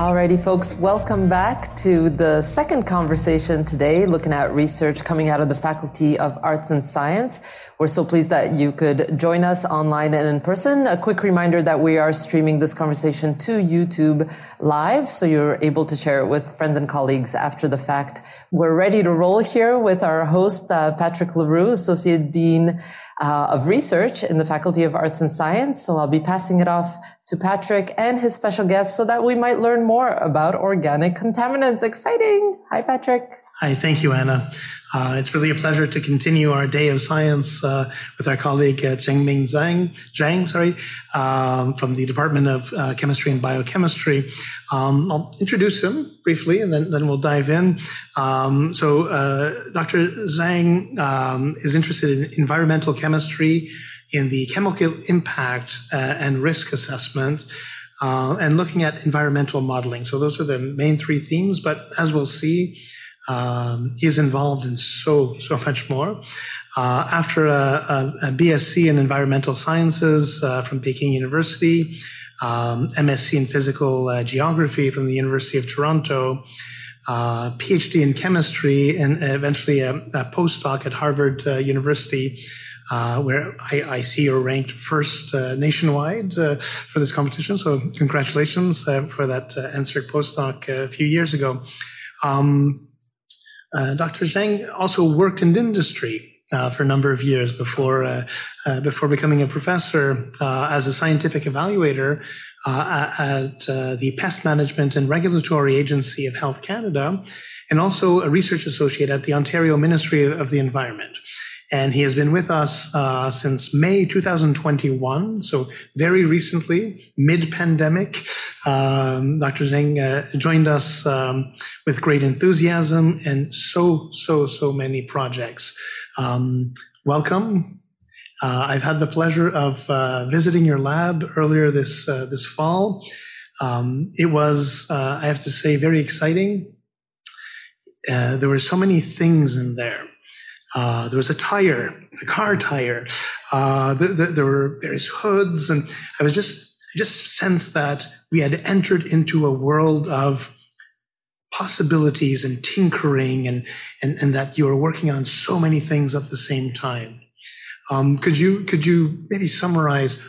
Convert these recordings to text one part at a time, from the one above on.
Alrighty, folks, welcome back to the second conversation today, looking at research coming out of the Faculty of Arts and Science. We're so pleased that you could join us online and in person. A quick reminder that we are streaming this conversation to YouTube live, so you're able to share it with friends and colleagues after the fact. We're ready to roll here with our host, uh, Patrick Leroux, Associate Dean uh, of Research in the Faculty of Arts and Science. So I'll be passing it off to Patrick and his special guest so that we might learn more about organic contaminants. Exciting. Hi, Patrick. Hi, thank you, Anna. Uh, it's really a pleasure to continue our day of science uh, with our colleague uh, Xianming Zhang, Zhang sorry, um, from the Department of uh, Chemistry and Biochemistry. Um, I'll introduce him briefly, and then, then we'll dive in. Um, so, uh, Dr. Zhang um, is interested in environmental chemistry, in the chemical impact uh, and risk assessment. and looking at environmental modeling. So, those are the main three themes. But as we'll see, um, he's involved in so so much more. Uh, after a, a, a, BSc in environmental sciences uh, from Peking University, um, MSc in physical uh, geography from the University of Toronto, uh, PhD in chemistry, and eventually a, a postdoc at Harvard uh, University. Uh, where I, I, see you're ranked first nationwide for this competition. So, congratulations for that NSERC postdoc a few years ago. Um, uh, Dr. Zhang also worked in industry uh, for a number of years before uh, uh before becoming a professor uh, as a scientific evaluator uh, at the Pest Management and Regulatory Agency of Health Canada, and also a research associate at the Ontario Ministry of the Environment and he has been with us uh, since May 2021. So very recently, mid-pandemic, um, Dr. Zhang uh, joined us um, with great enthusiasm and so so so many projects. Um, welcome. Uh, I've had the pleasure of uh, visiting your lab earlier this uh, this fall. Um, it was, uh, I have to say, very exciting. there were so many things in there uh, there was a tire, a car tire. Uh, there, there, there, were various hoods, and I was just, I just sensed that we had entered into a world of possibilities and tinkering, and and, and that you were working on so many things at the same time. Um, could you could you maybe summarize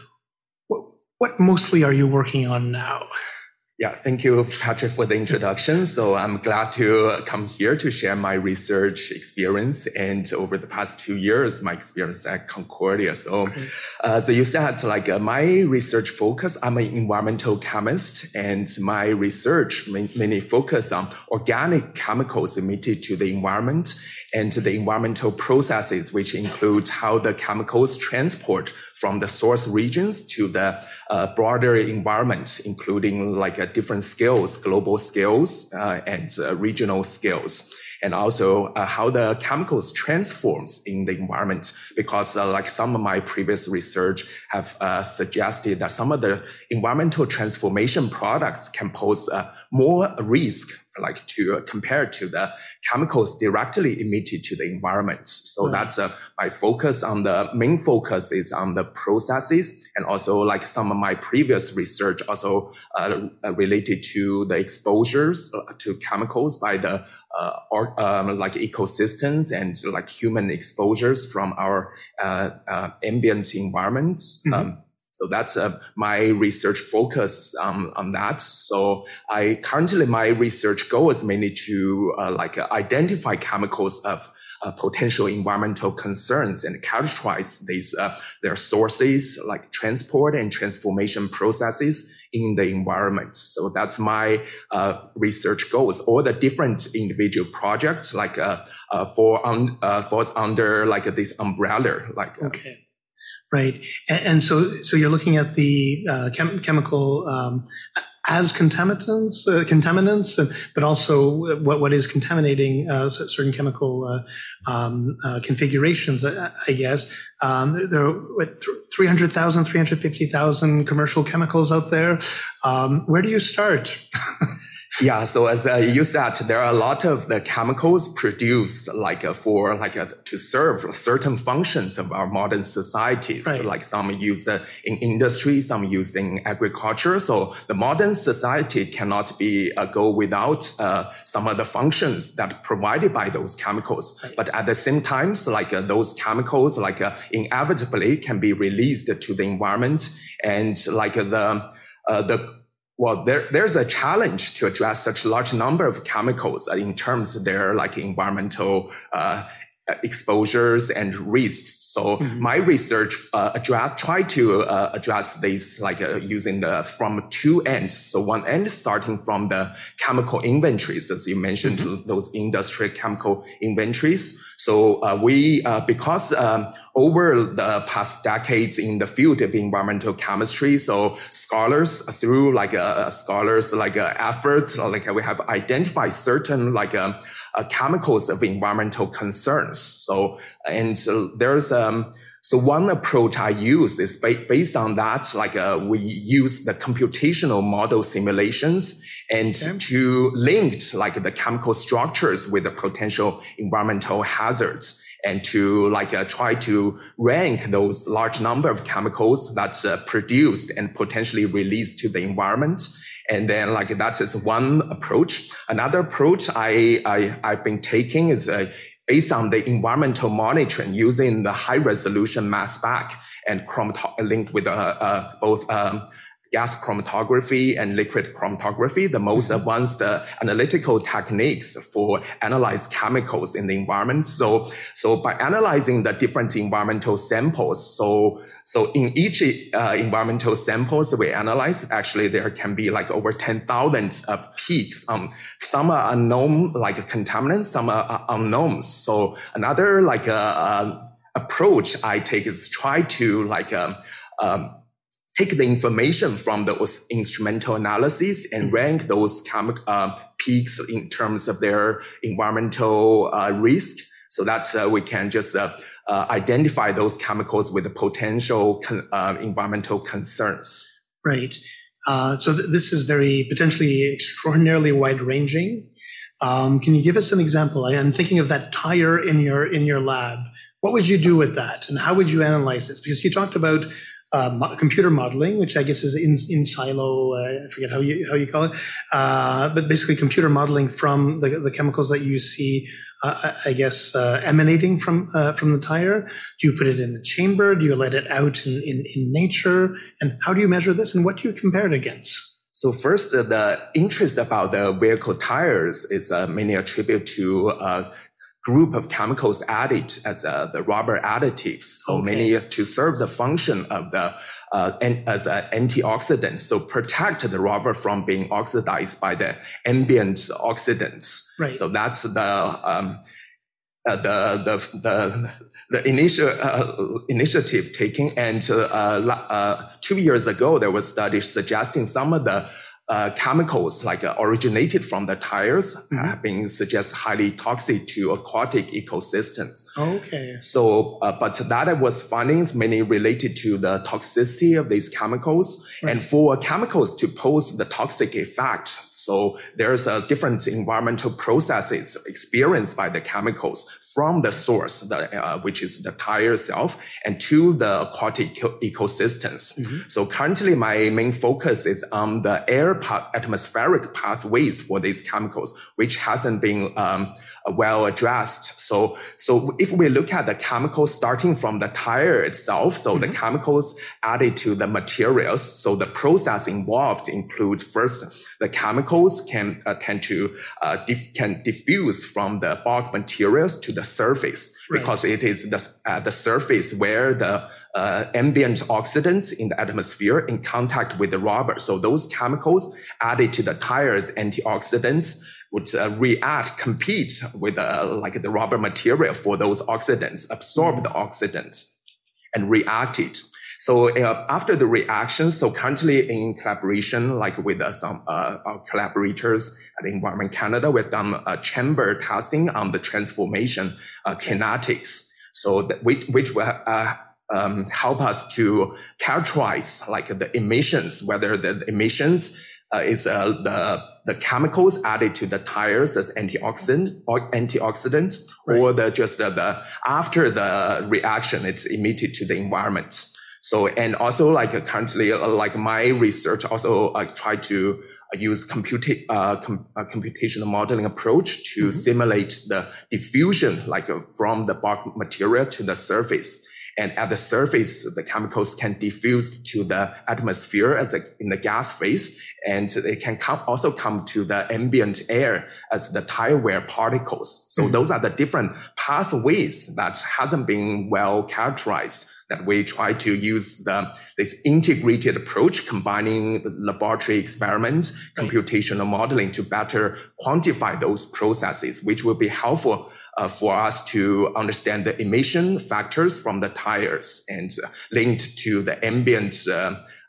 what what mostly are you working on now? Yeah, thank you, Patrick, for the introduction. So I'm glad to come here to share my research experience and over the past two years, my experience at Concordia. So, uh, so you said like uh, my research focus, I'm an environmental chemist and my research mainly focus on organic chemicals emitted to the environment and the environmental processes, which include how the chemicals transport from the source regions to the uh, broader environment, including like uh, different scales, global scales uh, and uh, regional scales and also uh, how the chemicals transforms in the environment. Because uh, like some of my previous research have uh, suggested that some of the environmental transformation products can pose uh, more risk like to uh, compare to the chemicals directly emitted to the environment. So right. that's uh, my focus on the main focus is on the processes and also like some of my previous research also uh, related to the exposures to chemicals by the uh, or, um, like ecosystems and like human exposures from our uh, uh, ambient environments. Mm-hmm. Um, so that's uh, my research focus um, on that. So I currently my research goal is mainly to uh, like identify chemicals of uh, potential environmental concerns and characterize these uh, their sources like transport and transformation processes in the environment. So that's my uh, research goals. All the different individual projects like uh, uh, for uh, falls under like this umbrella. Like okay. Right, and, and, so so you're looking at the chem- chemical um, as contaminants, uh, contaminants, but also what, what is contaminating uh, certain chemical uh, um, uh, configurations, I, guess. Um, there are what, 300,000, 350,000 commercial chemicals out there. Um, where do you start? Yeah. So as uh, you said, there are a lot of the chemicals produced like uh, for like uh, to serve certain functions of our modern societies. Right. Like some used uh, in industry, some used in agriculture. So the modern society cannot be uh, go without uh, some of the functions that provided by those chemicals. Right. But at the same time, so like those chemicals like inevitably can be released to the environment and like the the well, there, there's a challenge to address such large number of chemicals in terms of their like environmental uh, exposures and risks. So mm-hmm. my research uh, address try to uh, address this like uh, using the from two ends. So one end starting from the chemical inventories, as you mentioned, mm-hmm. those industry chemical inventories. So uh, we uh, because um, over the past decades in the field of environmental chemistry, so scholars through like uh, scholars like efforts like we have identified certain like um, uh, chemicals of environmental concerns. So, and there's, um, so one approach I use is ba- based on that, like uh, we use the computational model simulations and okay. to link like the chemical structures with the potential environmental hazards and to like uh, try to rank those large number of chemicals that's uh, produced and potentially released to the environment and then like that is one approach. Another approach I, I, I've been taking is uh, based on the environmental monitoring using the high resolution mass spec and chromato- linked with uh, uh, both um, gas chromatography and liquid chromatography, the most mm-hmm. advanced uh, analytical techniques for analyze chemicals in the environment. So, so by analyzing the different environmental samples, so, so in each uh, environmental samples we analyze, actually there can be like over 10,000 of peaks. Um, some are unknown, like contaminants, some are unknowns. So another like uh, uh, approach I take is try to like, um, um, take the information from those instrumental analyses and rank those uh, peaks in terms of their environmental uh, risk so that uh, we can just uh, uh, identify those chemicals with the potential con- uh, environmental concerns. Right. so th- this is very potentially extraordinarily wide ranging. Um, can you give us an example? I, am thinking of that tire in your in your lab. What would you do with that, and how would you analyze this? Because you talked about uh, computer modeling, which I guess is in, in silo. Uh, I forget how you how you call it, uh, but basically computer modeling from the, the chemicals that you see. Uh, I guess uh, emanating from from the tire. Do you put it in a chamber? Do you let it out in, in, in nature? And how do you measure this? And what do you compare it against? So first, the interest about the vehicle tires is mainly attributed to group of chemicals added as uh, the rubber additives. So okay. many to serve the function of the uh, as an antioxidant, so protect the rubber from being oxidized by the ambient oxidants. Right. So that's the um, uh, the the the the initial uh, initiative taking, and uh, uh, two years ago there was studies suggesting some of the uh, chemicals like uh, originated from the tires mm-hmm. have been suggested highly toxic to aquatic ecosystems. Okay. So, uh, but that was findings mainly related to the toxicity of these chemicals right. and for chemicals to pose the toxic effect. So there's a different environmental processes experienced by the chemicals from the source, the, uh, which is the tire itself, and to the aquatic ecosystems. Mm-hmm. So currently, my main focus is on the air path, atmospheric pathways for these chemicals, which hasn't been um, well addressed. So, so if we look at the chemicals starting from the tire itself, so mm-hmm. the chemicals added to the materials, so the process involved include first the chemicals can uh, tend to uh, dif- can diffuse from the bulk materials to the surface right. because it is the, uh, the surface where the uh, ambient oxidants in the atmosphere in contact with the rubber. So those chemicals added to the tires antioxidants would uh, react, compete with uh, like the rubber material for those oxidants, absorb mm-hmm. the oxidants and react it. So uh, after the reaction, so currently in collaboration, like with uh, some uh, our collaborators at Environment Canada, we've done a chamber testing on the transformation uh, kinetics. So that, which, which will uh, um, help us to characterize like the emissions, whether the emissions uh, is uh, the the chemicals added to the tires as antioxidant or antioxidants, right. or the just uh, the after the reaction it's emitted to the environment. So and also like uh, currently uh, like my research also uh, try to use computa- uh, com- uh, computational modeling approach to mm-hmm. simulate the diffusion like uh, from the bulk material to the surface. And at the surface, the chemicals can diffuse to the atmosphere as a, in the gas phase, and they can come, also come to the ambient air as the tire wear particles. So mm-hmm. those are the different pathways that hasn't been well characterized that we try to use the, this integrated approach, combining laboratory experiments, computational modeling to better quantify those processes, which will be helpful uh, for us to understand the emission factors from the tires and uh, linked to the ambient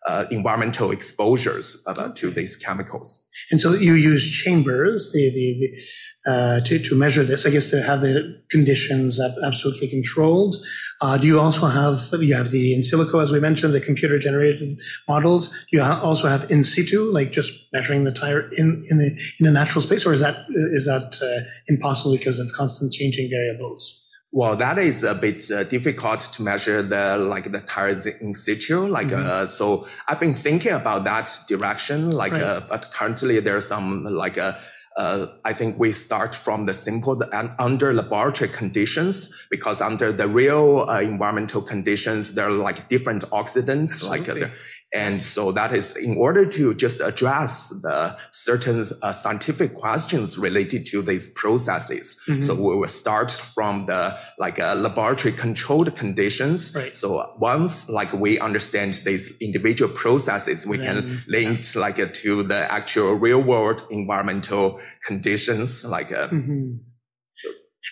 uh, environmental exposures uh, to these chemicals. And so you use chambers, the, the, the uh, to, to measure this, I guess to have the conditions absolutely controlled. Uh, do you also have, you have the in silico, as we mentioned, the computer generated models. You also have in situ, like just measuring the tire in, in, the, in a natural space, or is that, is that uh, impossible because of constant changing variables? Well, that is a bit uh, difficult to measure the like the tires in situ. Like, mm-hmm. uh, so I've been thinking about that direction. Like, right. uh, but currently there's some like a uh, uh, I think we start from the simple and under laboratory conditions because under the real uh, environmental conditions, there are like different oxidants, Absolutely. like and so that is in order to just address the certain uh, scientific questions related to these processes. Mm-hmm. So we will start from the like uh, laboratory controlled conditions. Right. So once like we understand these individual processes, we then, can link yeah. like uh, to the actual real world environmental conditions. Like uh, mm-hmm.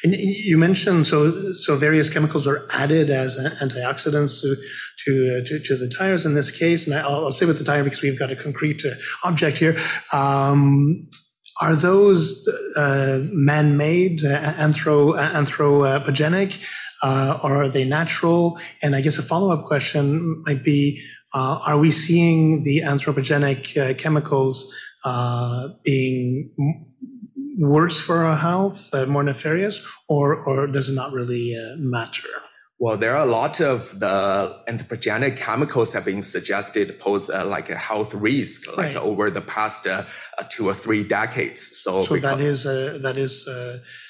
And you mentioned so so various chemicals are added as antioxidants to to, uh, to, to the tires in this case, and I'll, I'll, say with the tire because we've got a concrete uh, object here. Um, are those uh, man-made, uh, anthro anthropogenic, uh, or are they natural? And I guess a follow-up question might be: uh, Are we seeing the anthropogenic chemicals being worse for our health, uh, more nefarious, or or does it not really uh, matter? Well, there are a lot of the anthropogenic chemicals have been suggested pose uh, like a health risk, like right. over the past uh, uh, two or three decades. So, so because, that is uh, that is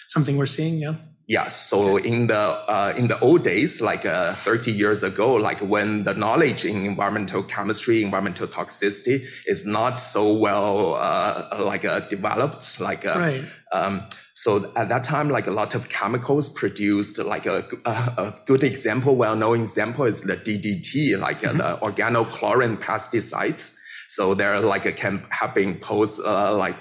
something we're seeing, yeah. Yes. So in the uh, in the old days, like uh, 30 years ago, like when the knowledge in environmental chemistry, environmental toxicity is not so well uh, like uh, developed, like uh, right. um, so at that time, like a lot of chemicals produced, like a, a, a good example, well-known example is the DDT, like uh, mm-hmm. the organochlorine pesticides. So they're like a, can have been posed like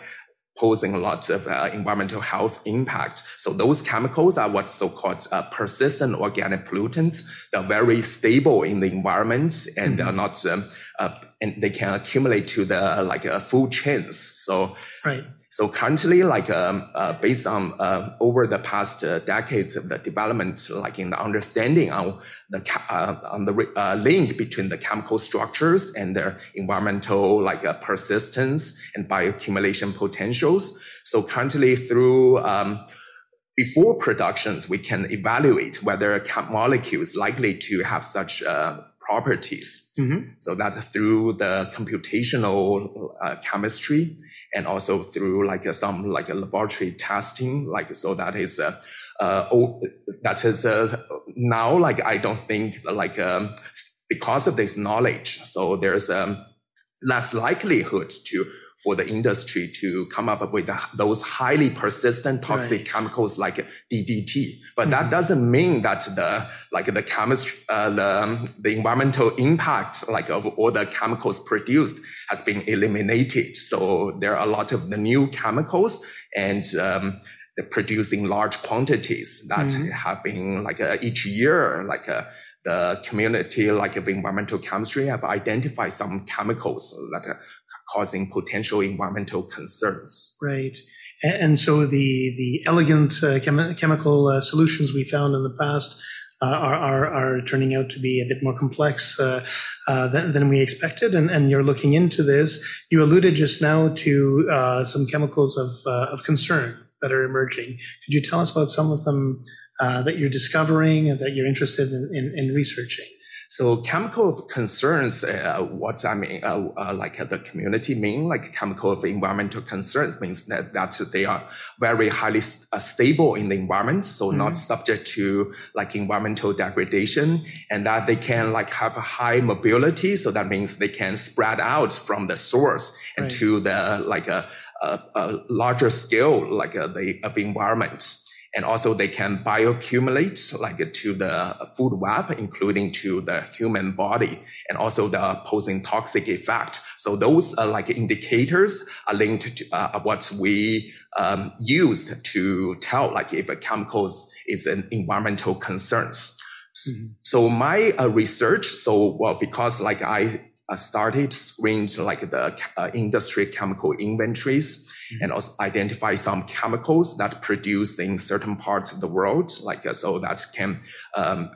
posing a lot of uh, environmental health impact. So those chemicals are what's so-called uh, persistent organic pollutants. They're very stable in the environment and mm-hmm. are not, um, uh, and they can accumulate to the like uh, food chains. So right. So currently, like um, uh, based on uh, over the past uh, decades of the development, like in the understanding on the uh, on the uh, link between the chemical structures and their environmental like uh, persistence and bioaccumulation potentials. So currently, through um, before productions, we can evaluate whether a molecule is likely to have such properties. Mm-hmm. So that through the computational chemistry and also through like uh, some like a laboratory testing, like so that is uh, uh oh, that is uh, now like I don't think like um, because of this knowledge, so there's um, less likelihood to for the industry to come up with those highly persistent toxic right. chemicals like DDT. But mm-hmm. that doesn't mean that the like the chemistry, uh, the the environmental impact like of all the chemicals produced has been eliminated. So there are a lot of the new chemicals and um, producing large quantities that mm-hmm. have been like uh, each year like. Uh, the community like of environmental chemistry have identified some chemicals that causing potential environmental concerns. Right. And so the the elegant uh, chem- chemical uh, solutions we found in the past uh, are, are, are turning out to be a bit more complex uh, uh, than, than, we expected. And, and, you're looking into this. You alluded just now to uh, some chemicals of, uh, of concern that are emerging. Could you tell us about some of them that you're discovering and that you're interested in, in, in researching? So chemical concerns, uh, what I mean, uh, uh, like uh, the community mean, like chemical of environmental concerns means that, that they are very highly st- uh, stable in the environment. So mm-hmm. not subject to like environmental degradation and that they can like have a high mobility. So that means they can spread out from the source right. and to the like a, a, a larger scale, like uh, the of environment. And also they can bioaccumulate like to the food web, including to the human body and also the posing toxic effect. So those are like indicators are linked to uh, what we um, used to tell like if a chemicals is an environmental concerns. Mm-hmm. So my uh, research, so well, because like I uh, started screened like the uh, industry chemical inventories mm-hmm. and also identify some chemicals that produced in certain parts of the world, like uh, so that can um,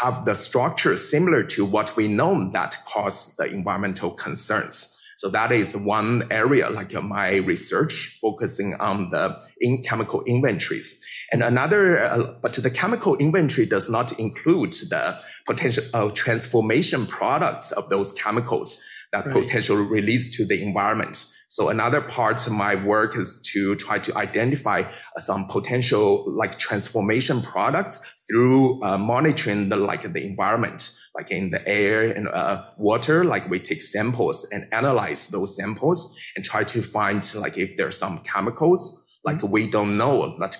have the structure similar to what we know that cause the environmental concerns. So that is one area, like uh, my research focusing on the in chemical inventories. And another, uh, but the chemical inventory does not include the potential uh, transformation products of those chemicals that right. potentially release to the environment. So another part of my work is to try to identify uh, some potential like transformation products through uh, monitoring the like the environment, like in the air and uh, water. Like we take samples and analyze those samples and try to find like if there's some chemicals like we don't know that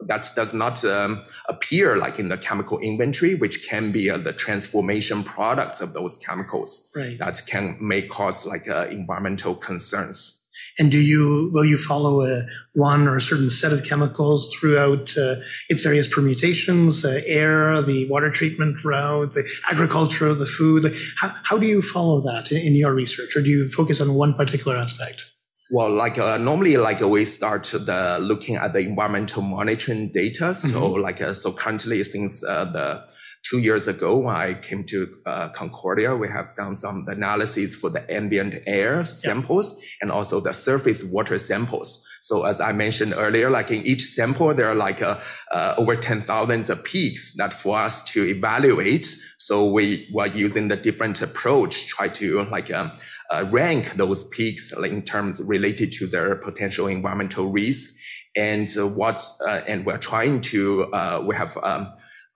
that does not um, appear like in the chemical inventory, which can be uh, the transformation products of those chemicals right. that can may cause like uh, environmental concerns. And do you will you follow a one or a certain set of chemicals throughout uh, its various permutations, uh, air, the water treatment route, the agriculture, the food? How, how do you follow that in, in your research, or do you focus on one particular aspect? Well, like uh, normally, like we start the looking at the environmental monitoring data. So, mm-hmm. like uh, so currently, since uh, the two years ago when I came to uh, Concordia, we have done some analysis for the ambient air samples yeah. and also the surface water samples. So as I mentioned earlier, like in each sample, there are like uh, uh, over 10,000 of peaks that for us to evaluate. So we were using the different approach, try to like um, uh, rank those peaks in terms related to their potential environmental risk. And uh, what, uh, and we're trying to, uh, we have um,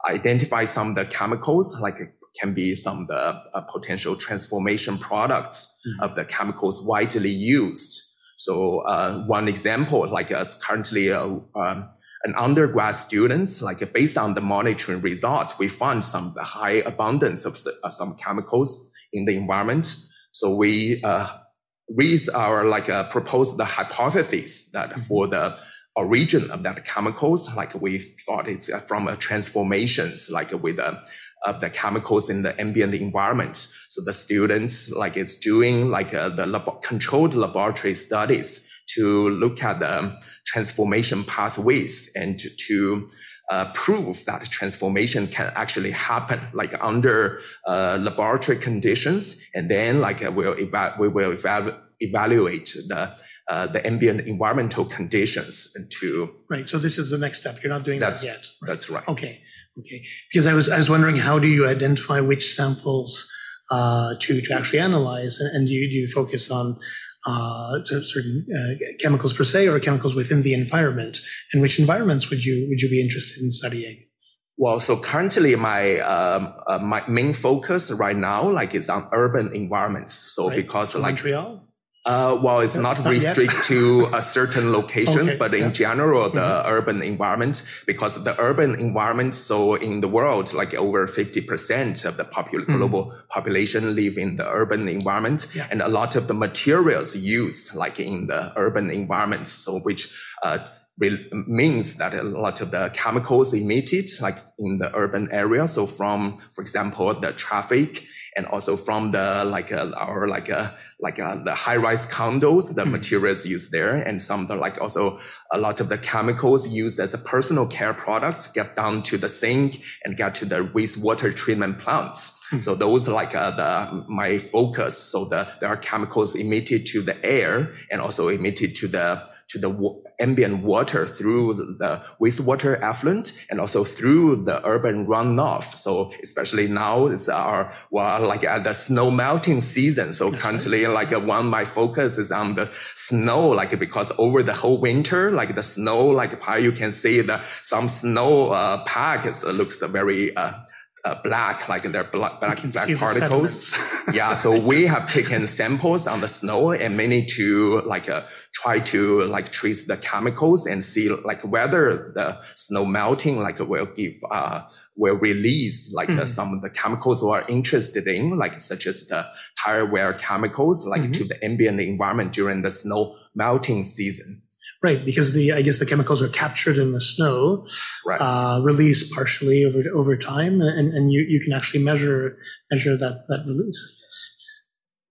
identified some of the chemicals, like can be some of the uh, potential transformation products mm-hmm. of the chemicals widely used. So uh, one example, like us currently um, an undergrad student, like based on the monitoring results, we found some the high abundance of some chemicals in the environment so we uh, raise our like uh, propose the hypothesis that mm-hmm. for the origin of that chemicals, like we thought it's uh, from a transformations, like with uh, of the chemicals in the ambient environment. So the students like it's doing like uh, the lab- controlled laboratory studies to look at the transformation pathways and to, to uh, prove that transformation can actually happen like under uh, laboratory conditions and then like uh, we'll eva- we will eva- evaluate the uh, the ambient environmental conditions to right so this is the next step you're not doing that yet right? that's right okay okay because i was i was wondering how do you identify which samples uh, to to actually analyze and, and do you, do you focus on uh, certain uh, chemicals per se or chemicals within the environment? And which environments would you would you be interested in studying? Well, so currently my um, uh, my main focus right now like is on urban environments. So right. because so like Montreal. Uh, well, it's not, not restricted to a certain locations, okay, but in yeah. general, the mm-hmm. urban environment, because the urban environment, so in the world, like over 50% of the popul- mm-hmm. global population live in the urban environment. Yeah. And a lot of the materials used, like in the urban environment, so which, uh, means that a lot of the chemicals emitted like in the urban area so from for example the traffic and also from the like uh, our like uh, like uh, the high rise condos, the mm. materials used there, and some of the like also a lot of the chemicals used as the personal care products get down to the sink and get to the wastewater treatment plants. Mm. So those like uh, the my focus. So the there are chemicals emitted to the air and also emitted to the to the ambient water through the wastewater effluent and also through the urban runoff. So especially now it's our, well, like at the snow melting season. So That's currently, right. like uh, one my focus is on the snow, like because over the whole winter, like the snow, like you can see the, some snow, uh, pack, looks very, uh, uh, black, like they're black, black, black particles. yeah. So we have taken samples on the snow and many to like uh, try to like trace the chemicals and see like whether the snow melting like will give, uh, will release like mm-hmm. some of the chemicals we are interested in, like such as the tire wear chemicals, like mm-hmm. to the ambient environment during the snow melting season. Right, because the I guess the chemicals are captured in the snow, right. uh, released partially over over time, and, and you, you can actually measure measure that that release.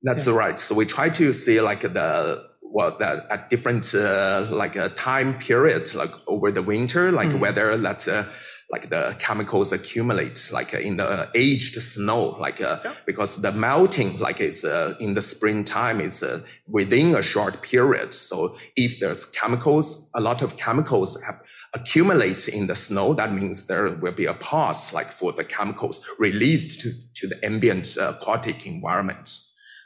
That's yeah. right. So we try to see like the well that at different uh, like a time periods, like over the winter, like mm. whether that uh, like the chemicals accumulate like in the aged snow, like uh, yeah. because the melting like it's uh, in the springtime, it's uh, within a short period. So if there's chemicals, a lot of chemicals have accumulate in the snow, that means there will be a pause like for the chemicals released to, to the ambient uh, aquatic environment.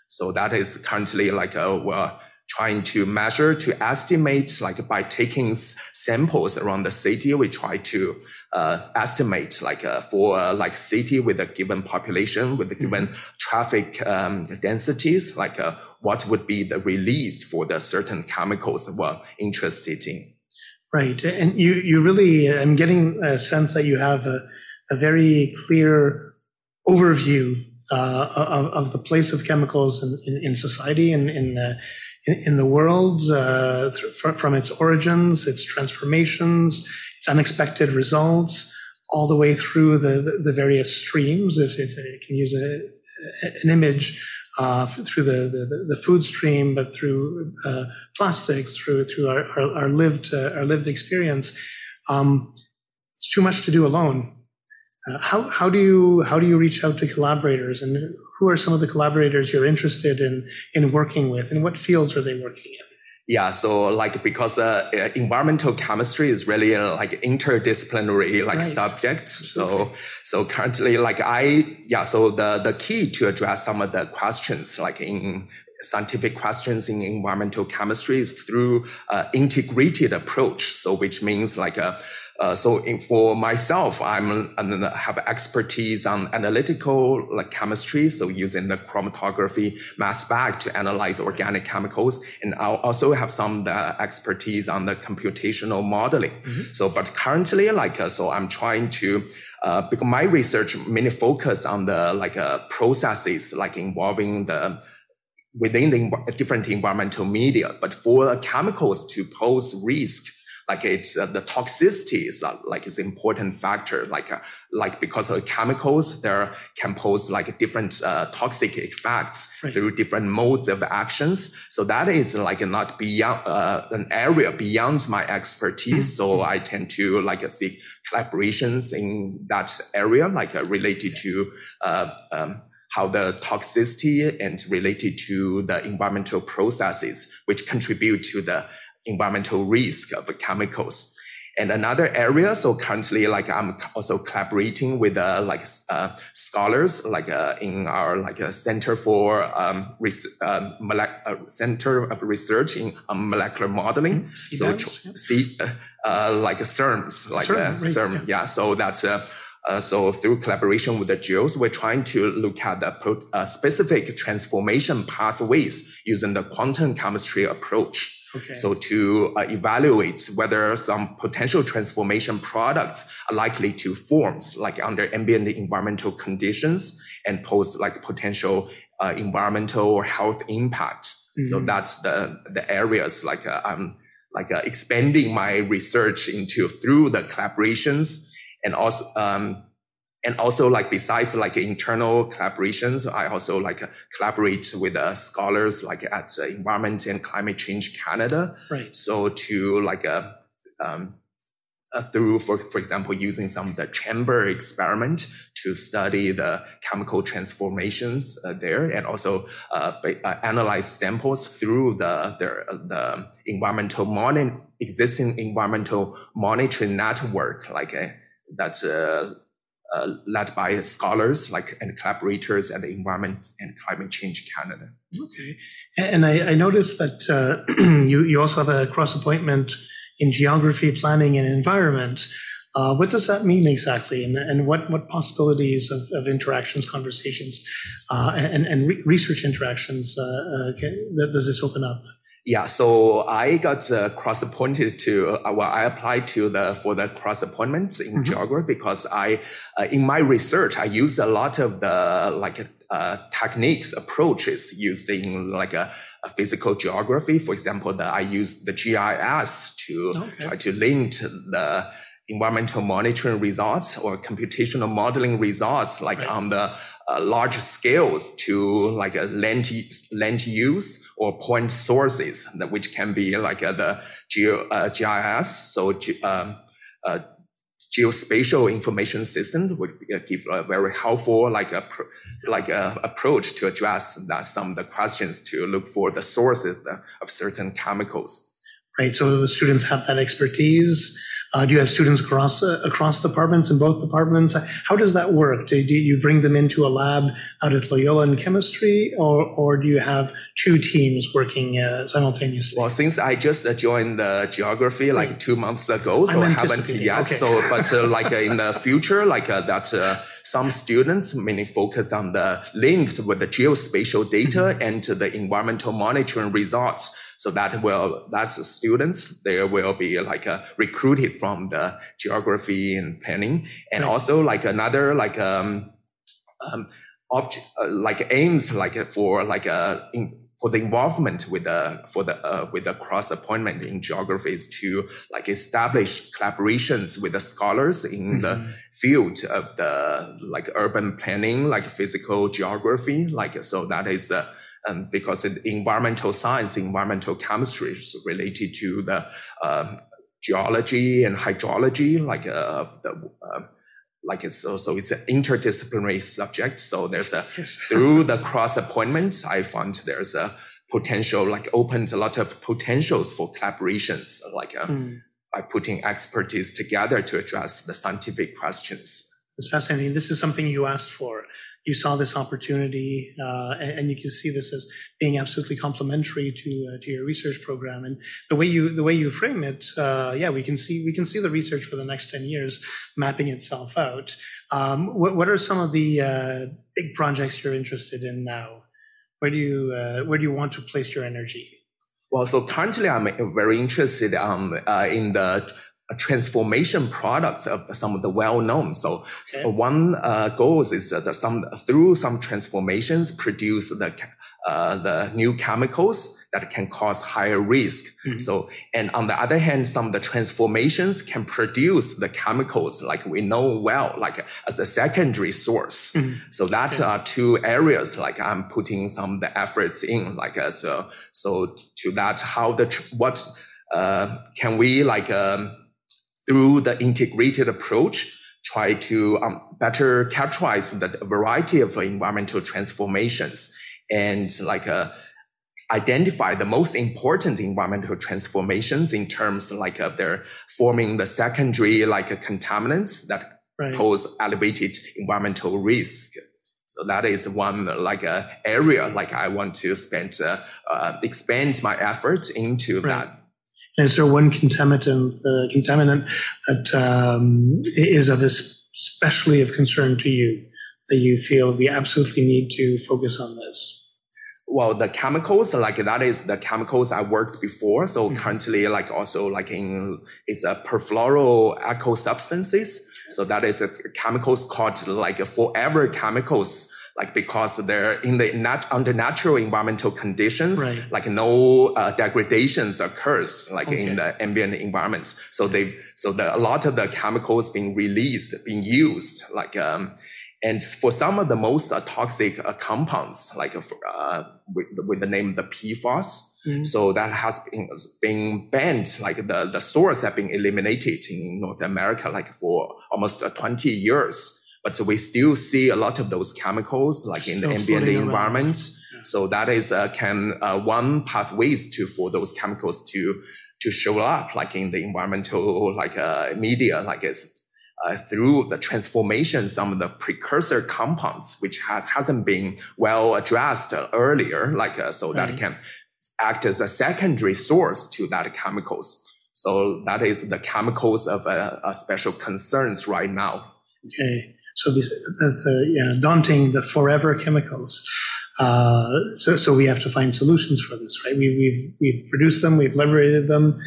So that is currently like a, well, trying to measure to estimate like by taking samples around the city we try to uh, estimate like uh, for uh, like city with a given population with a given mm-hmm. traffic um, densities like uh, what would be the release for the certain chemicals we're interested in right and you you really i'm getting a sense that you have a, a very clear overview uh, of, of, the place of chemicals in, in, in society and in, uh, in, in, the world uh, th- from its origins, its transformations, its unexpected results, all the way through the, the, the various streams, if, if I can use a, an image, uh, through the, the, the, food stream, but through uh, plastics, through through our, our, our lived uh, our lived experience. Um, it's too much to do alone. Uh, how how do you how do you reach out to collaborators, and who are some of the collaborators you're interested in in working with, and what fields are they working in? Yeah, so like because uh, uh, environmental chemistry is really a like interdisciplinary like right. subject. So so currently like I yeah so the the key to address some of the questions like in scientific questions in environmental chemistry is through uh, integrated approach. So which means like a uh, so in, for myself, I'm, I have expertise on analytical like chemistry. So using the chromatography mass spec to analyze organic chemicals. And i also have some the expertise on the computational modeling. Mm-hmm. So, but currently, like, uh, so I'm trying to, uh, because my research mainly focus on the like uh, processes like involving the within the different environmental media. But for chemicals to pose risk, like it's uh, the toxicity is uh, like is important factor like uh, like because of chemicals there can pose like different uh, toxic effects right. through different modes of actions so that is like not beyond uh, an area beyond my expertise mm-hmm. so i tend to like seek collaborations in that area like uh, related to um, how the toxicity and related to the environmental processes which contribute to the environmental risk of chemicals. And another area, so currently, like I'm also collaborating with uh, like uh, scholars, like uh, in our like a center for um, res- um, mole- uh, center of research in um, molecular modeling. Mm-hmm. So tr- see, uh, uh, like CERMS, like CERMM, right, CERMM, yeah. yeah. So that's uh, so through collaboration with the GEOs, we're trying to look at the uh, specific transformation pathways using the quantum chemistry approach. Okay. So to uh, evaluate whether some potential transformation products are likely to form like under ambient environmental conditions and pose like potential uh, environmental or health impact. Mm-hmm. So that's the, the areas like uh, I'm like uh, expanding my research into through the collaborations and also, um, and also like besides like internal collaborations, I also like collaborate with uh, scholars like at uh, Environment and Climate Change Canada. Right. So to like uh, um, uh, through, for, for example, using some of the chamber experiment to study the chemical transformations uh, there and also uh, uh analyze samples through the, the, the environmental mon- existing environmental monitoring network, like uh, that's uh, led by scholars like and collaborators at the Environment and Climate Change Canada. Okay, and I, I noticed that you you also have a cross appointment in geography, planning, and environment. Uh, what does that mean exactly, and, and what, what possibilities of, of interactions, conversations, uh, and, and re- research interactions uh, uh does this open up? Yeah, so I got uh, cross appointed to uh, well, I applied to the for the cross appointment in mm-hmm. geography because I uh, in my research I use a lot of the like uh, techniques approaches used in like a, a, physical geography. For example, the, I use the GIS to okay. try to link the environmental monitoring results or computational modeling results like right. on the uh, large scales to like a land, land use or point sources which can be like uh, the geo, uh, GIS. So, um, geospatial information system would give a very helpful like a like a approach to address some of the questions to look for the sources of certain chemicals. Right. So the students have that expertise uh, do you have students across uh, across departments in both departments? How does that work? Do, do, you bring them into a lab out at Loyola in chemistry, or or do you have two teams working uh, simultaneously? Well, since I just uh, joined the geography like two months ago, so I haven't yet. Okay. So, but uh, like uh, in the future, like that, some students mainly focus on the linked with the geospatial data mm-hmm. and the environmental monitoring results. So that will, that's the students, they will be like uh, recruited from the geography and planning. And right. also like another, like, um, um, object, uh, like aims like for like, uh, in, for the involvement with the for the uh, with the cross appointment in geography is to like establish collaborations with the scholars in mm-hmm. the field of the like urban planning like physical geography like so that is uh, um, because environmental science, environmental chemistry is related to the uh, geology and hydrology, like uh, the uh, like it's so, so it's an interdisciplinary subject. So there's a through the cross appointments, I found there's a potential like opens a lot of potentials for collaborations, like mm. by putting expertise together to address the scientific questions. It's fascinating. This is something you asked for you saw this opportunity, uh, and, and, you can see this as being absolutely complementary to uh, to your research program. And the way you the way you frame it, uh, yeah, we can see we can see the research for the next ten years mapping itself out. Um, what what are some of the uh, big projects you're interested in now? Where do you where do you want to place your energy? Well, so currently I'm very interested um, uh, in the transformation products of some of the well-known. So, okay. so one uh, goal is that some through some transformations produce the uh, the new chemicals that can cause higher risk. Mm-hmm. So, and on the other hand, some of the transformations can produce the chemicals like we know well, like as a secondary source. Mm-hmm. So that okay. are two areas like I'm putting some of the efforts in, like uh, so, so to that, how the, what, uh, can we like, um, through the integrated approach, try to um, better characterize the variety of environmental transformations and like uh, identify the most important environmental transformations in terms like uh, they're forming the secondary like uh, contaminants that right. pose elevated environmental risk. So that is one like uh, area like I want to spend uh, uh, expand my efforts into right. that. Is there one contaminant, uh, contaminant that um, is of especially of concern to you that you feel we absolutely need to focus on this? well the chemicals like that is the chemicals i worked before so mm-hmm. currently like also like in it's a perfluoroalkyl substances so that is a chemicals called like forever chemicals like because they're in the nat- under natural environmental conditions, Right. like no uh, degradations occurs like Okay. in the ambient environment. So they, so the, a lot of the chemicals being released, being used, like, um, and for some of the most uh, toxic uh, compounds, like uh, with, with the name the PFAS, Mhm. so that has been, been banned, like the, the source have been eliminated in North America, like for almost uh, 20 years. But we still see a lot of those chemicals, like in the ambient environment. Yeah. So that is uh, can uh, one pathways to for those chemicals to to show up, like in the environmental like uh, media, like it's uh, through the transformation, some of the precursor compounds, which has, hasn't been well addressed earlier, like uh, so that Right. can act as a secondary source to that chemicals. So that is the chemicals of uh, special concerns right now. Okay, so this that's uh, daunting. The forever chemicals. Uh, so so we have to find solutions for this, right? We, we've we've produced them, we've liberated them,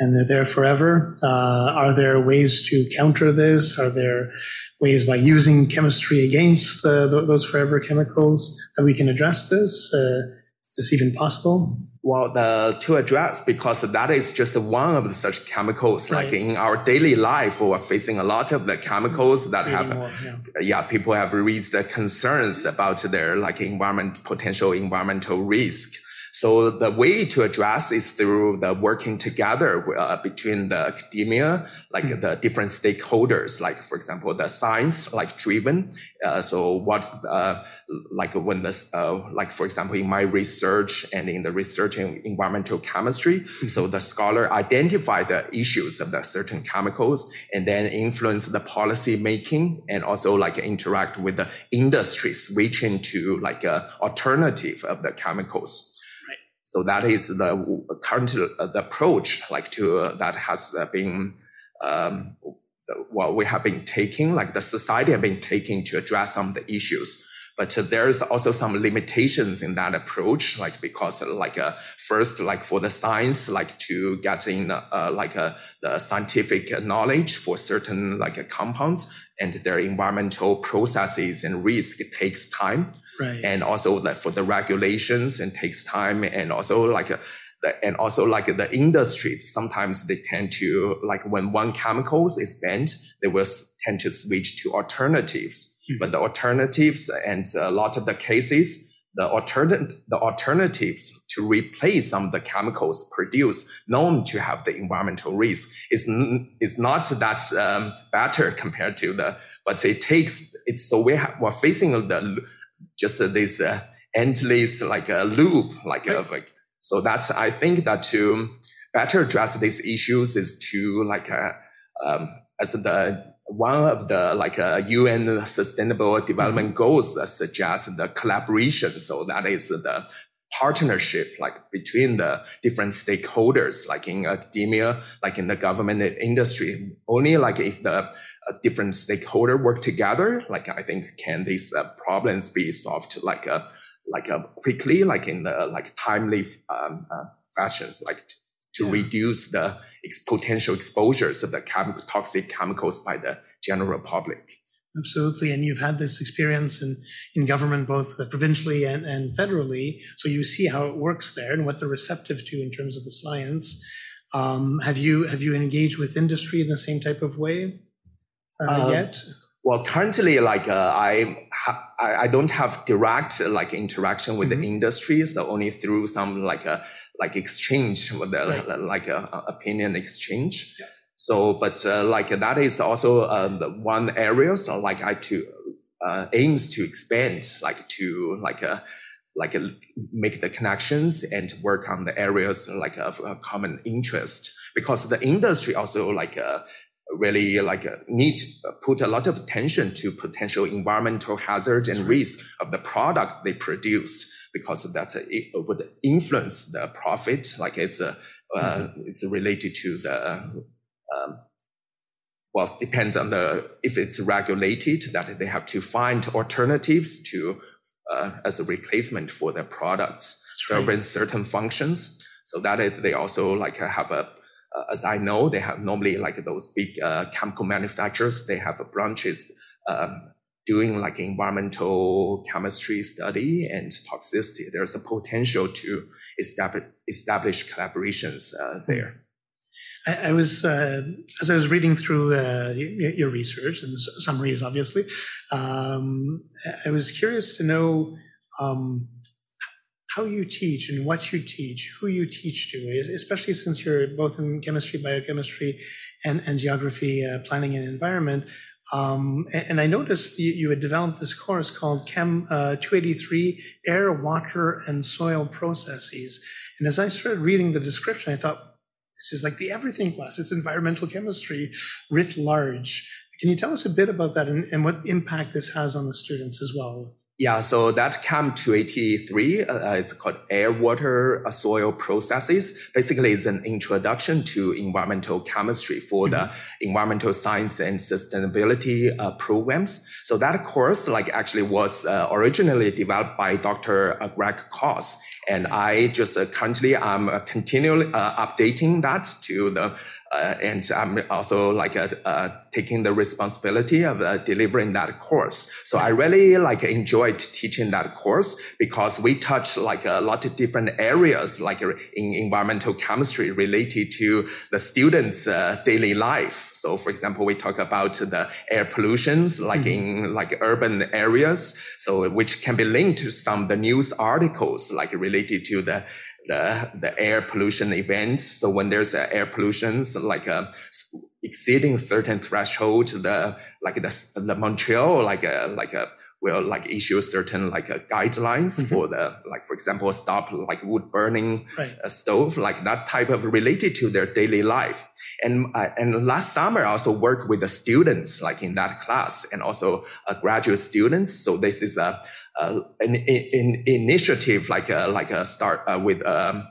and they're there forever. Uh, are there ways to counter this? Are there ways by using chemistry against uh, th- those forever chemicals that we can address this? Uh, is this even possible? Well, the, to address, because that is just one of the such chemicals, Right. like in our daily life, we're facing a lot of the chemicals that Creating have more, yeah. yeah, people have raised concerns about their like environment, potential environmental risk. So the way to address is through the working together uh, between the academia, like Mm. the different stakeholders, like for example, the science like driven. Uh, so what, uh, like when this, uh, like for example, in my research and in the research in environmental chemistry, so the scholar identify the issues of the certain chemicals and then influence the policy making and also like interact with the industry switching to like a alternative of the chemicals. So that is the current uh, approach like to uh, that has uh, been um, what we have been taking, like the society have been taking to address some of the issues. But there's also some limitations in that approach, like because like uh, first, like for the science, like to get in uh, like uh, the scientific knowledge for certain like compounds and their environmental processes and risk, it takes time Right. and also like for the regulations and takes time and also like uh, the, and also like the industry sometimes they tend to like when one chemicals is banned they will tend to switch to alternatives Mhm. but the alternatives and a lot of the cases the alternate the alternatives to replace some of the chemicals produced known to have the environmental risk is n- is not that um, better compared to the but it takes it's so we we're facing the just uh, this uh, endless like a loop like Right. like so that's i think that to better address these issues is to like uh, um, as the one of the like uh, un sustainable development goals uh, suggests the collaboration so that is the partnership like between the different stakeholders like in academia like in the government and industry only like if the uh, different stakeholder work together like i think can these uh, problems be solved like a like a quickly like in the like timely um, uh, fashion like to Yeah. reduce the ex- potential exposures of the chem- toxic chemicals by the general public Absolutely. And you've had this experience in, in government, both uh, provincially and, and federally. So you see how it works there and what they're receptive to in terms of the science. Um, have you have you engaged with industry in the same type of way uh, Um, yet? Well, currently, like uh, I, ha- I don't have direct uh, like interaction with Mhm. the industry, so only through some like a like exchange with the Right. like a, a opinion exchange. Yeah. So, but uh, like that is also uh, one area. So, like I to uh, aims to expand, like to like uh, like uh, make the connections and work on the areas like of uh, common interest. Because the industry also like uh, really like uh, need to put a lot of attention to potential environmental hazard and risk of the product they produced because that it would influence the profit. Like it's uh, it's related to the um, well depends on the if it's regulated that they have to find alternatives to uh, as a replacement for their products right. serving certain functions so that is, they also like have a uh, as I know, they have normally like those big uh, chemical manufacturers. They have branches um, doing like environmental chemistry study and toxicity, there's a potential to establish, establish collaborations uh, there. I, was, uh, as I was reading through uh, your research and summaries, obviously, um, I was curious to know um, how you teach and what you teach, who you teach to, especially since you're both in chemistry, biochemistry, and, and geography, uh, planning and environment. Um, and, and, I noticed you, you, had developed this course called Chem uh, 283 Air, Water, and Soil Processes. And as I started reading the description, I thought, this is like the everything class. It's environmental chemistry writ large. Can you tell us a bit about that and, and what impact this has on the students as well? Yeah, so that Chem 283, uh, uh, it's called air, water, uh, soil processes. Basically, it's an introduction to environmental chemistry for mm-hmm. the environmental science and sustainability uh, programs. So that course, like, actually was uh, originally developed by Dr. Uh, Greg Koss. And I just currently I'm continually updating that to the uh, and I'm also like uh, uh, taking the responsibility of uh, delivering that course. So I really like enjoyed teaching that course because we touch like a lot of different areas, like in environmental chemistry related to the students' uh, daily life. So for example, we talk about the air pollutions, like mm-hmm. in like urban areas. So which can be linked to some of the news articles, like related to the the, the air pollution events. So when there's uh, air pollution, like uh, exceeding certain threshold, the like the the Montreal like a uh, like a uh, will like issue certain like uh, guidelines mm-hmm. for the like for example stop like wood burning right. uh, stove like that type of related to their daily life and uh, and last summer I also worked with the students like in that class and also uh, graduate students so this is a uh, an, an, initiative like a, like a start uh, with um,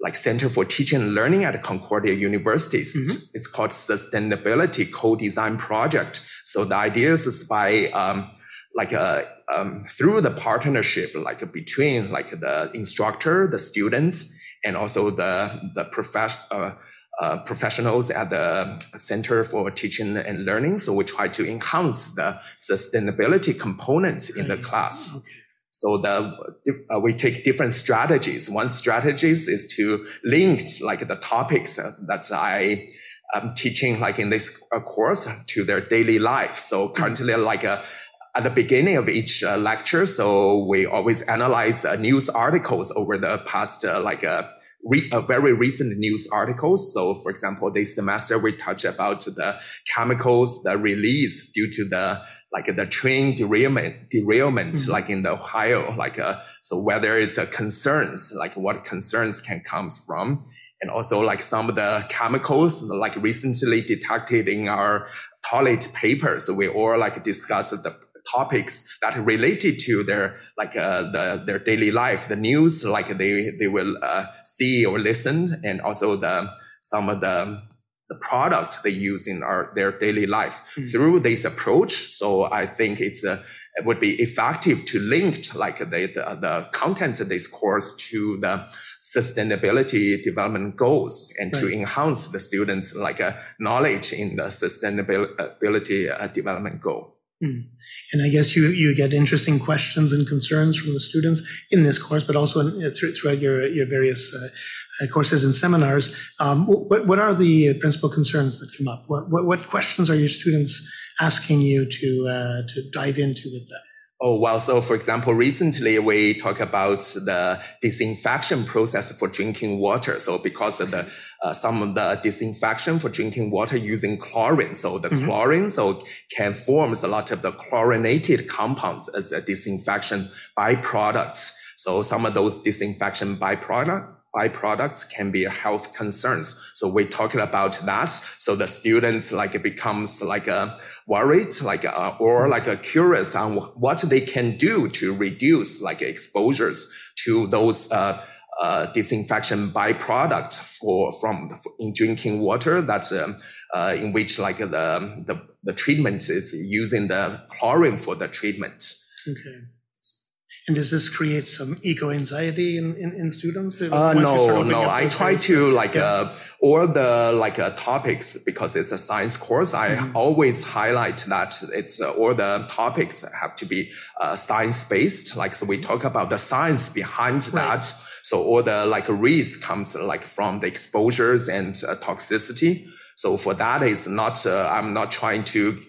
like Center for Teaching and Learning at Concordia Universities. Mm-hmm. It's called Sustainability Co-Design Project. So the idea is by um, like uh, um, through the partnership like between like the instructor, the students, and also the the profession. Uh, uh, professionals at the Center for Teaching and Learning. So we try to enhance the sustainability components in the class. Okay. So the uh, we take different strategies. One strategy is to link like the topics that I am teaching like in this uh, course to their daily life. So mm-hmm. currently, like uh, at the beginning of each uh, lecture, so we always analyze news articles over the past uh, like re- a very recent news articles. So, for example, this semester we touch about the chemicals, the release due to the like the train derailment, derailment, mm-hmm. like in the Ohio, like uh, so whether it's a concerns, like what concerns can comes from, and also like some of the chemicals like recently detected in our toilet paper. So we all like discuss the topics that are related to their like uh, the, their daily life, the news, like they they will uh, see or listen, and also the some of the the products they use in our their daily life mm-hmm. through this approach. So I think it's a it would be effective to link like the, the, the contents of this course to the sustainability development goals and right. to enhance the students like a knowledge in the sustainability uh, development goal. Mm. And I guess you, you get interesting questions and concerns from the students in this course, but also in, uh, throughout your, your various uh, uh, courses and seminars. Um, what, what are the principal concerns that come up? What, what, what questions are your students asking you to, uh, to dive into with that? Oh, well, so for example, recently we talk about the disinfection process for drinking water. So because of the, uh, some of the disinfection for drinking water using chlorine. So the mm-hmm. chlorine, so can forms a lot of the chlorinated compounds as a disinfection byproducts. So some of those disinfection byproducts byproducts can be health concerns. So we're talking about that. So the students like it becomes like a worried, like a, or like a curious on what they can do to reduce like exposures to those, uh, uh, disinfection byproduct for from in drinking water that's um, uh, in which like the, the the treatment is using the chlorine for the treatment. Okay. And does this create some eco anxiety in, in, in students? Uh, no, no. I try to like yeah. uh, all the like uh, topics because it's a science course. I mm-hmm. always highlight that it's uh, all the topics have to be uh, science based. Like so, we talk about the science behind right. that. So all the like risk comes like from the exposures and uh, toxicity. So for that is not I'm not trying to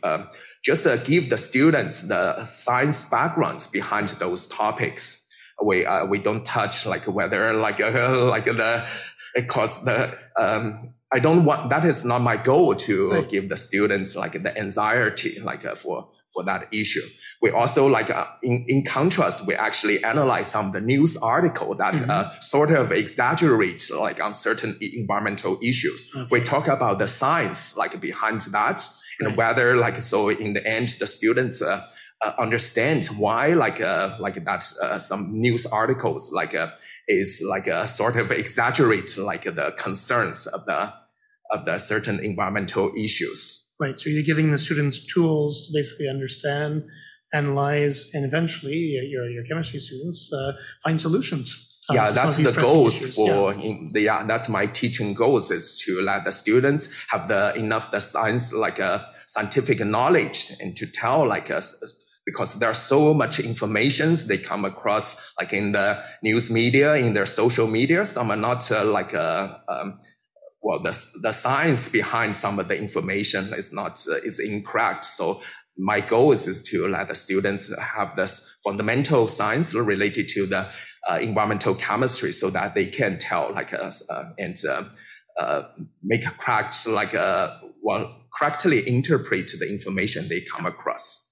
just uh, give the students the science backgrounds behind those topics. We uh, we don't touch like whether like uh, like the because the um, I don't want that is not my goal to right. give the students like the anxiety like uh, for for that issue. We also like uh, in in contrast, we actually analyze some of the news article that mm-hmm. uh, sort of exaggerate like on certain environmental issues. Okay. We talk about the science like behind that and whether like so in the end the students uh, uh, understand why like uh, like that uh, some news articles like uh, is like a sort of exaggerate like the concerns of the of the certain environmental issues. Right. So you're giving the students tools to basically understand, analyze, and eventually your your chemistry students uh, find solutions. Uh, yeah, that's the goals issues. for yeah. the yeah. That's my teaching goals is to let the students have the enough the science like a uh, scientific knowledge and to tell like us because there's so much information they come across like in the news media in their social media some are not uh, like uh, um, well the, the science behind some of the information is not uh, is incorrect so my goal is, is to let the students have this fundamental science related to the uh, environmental chemistry so that they can tell like us uh, and uh, make correct like well correctly interpret the information they come across.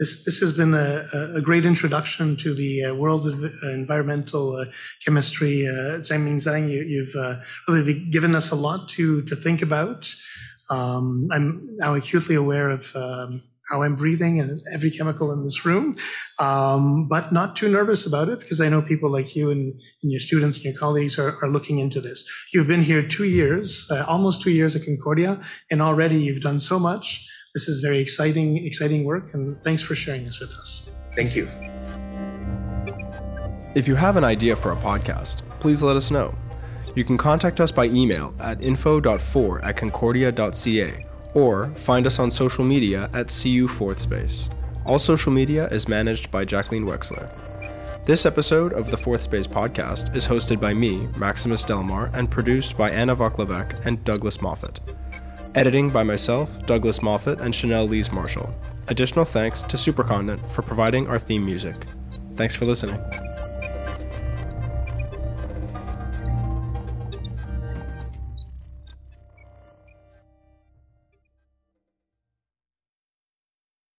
This, this has been a, a great introduction to the uh, world of uh, environmental uh, chemistry. Uh, Zhang, you, have really given us a lot to, to think about. Um, I'm now acutely aware of um, how I'm breathing and every chemical in this room, um, but not too nervous about it because I know people like you and, and your students and your colleagues are, are, looking into this. You've been here two years, uh, almost two years at Concordia, and already you've done so much. This is very exciting, exciting work, and thanks for sharing this with us. Thank you. If you have an idea for a podcast, please let us know. You can contact us by email at info.4 at concordia.ca or find us on social media at CU Fourth Space. All social media is managed by Jacqueline Wexler. This episode of the Fourth Space podcast is hosted by me, Maximus Delmar, and produced by Anna Voklavek and Douglas Moffat. Editing by myself, Douglas Moffat, and Chanel Lees Marshall. Additional thanks to Supercontinent for providing our theme music. Thanks for listening.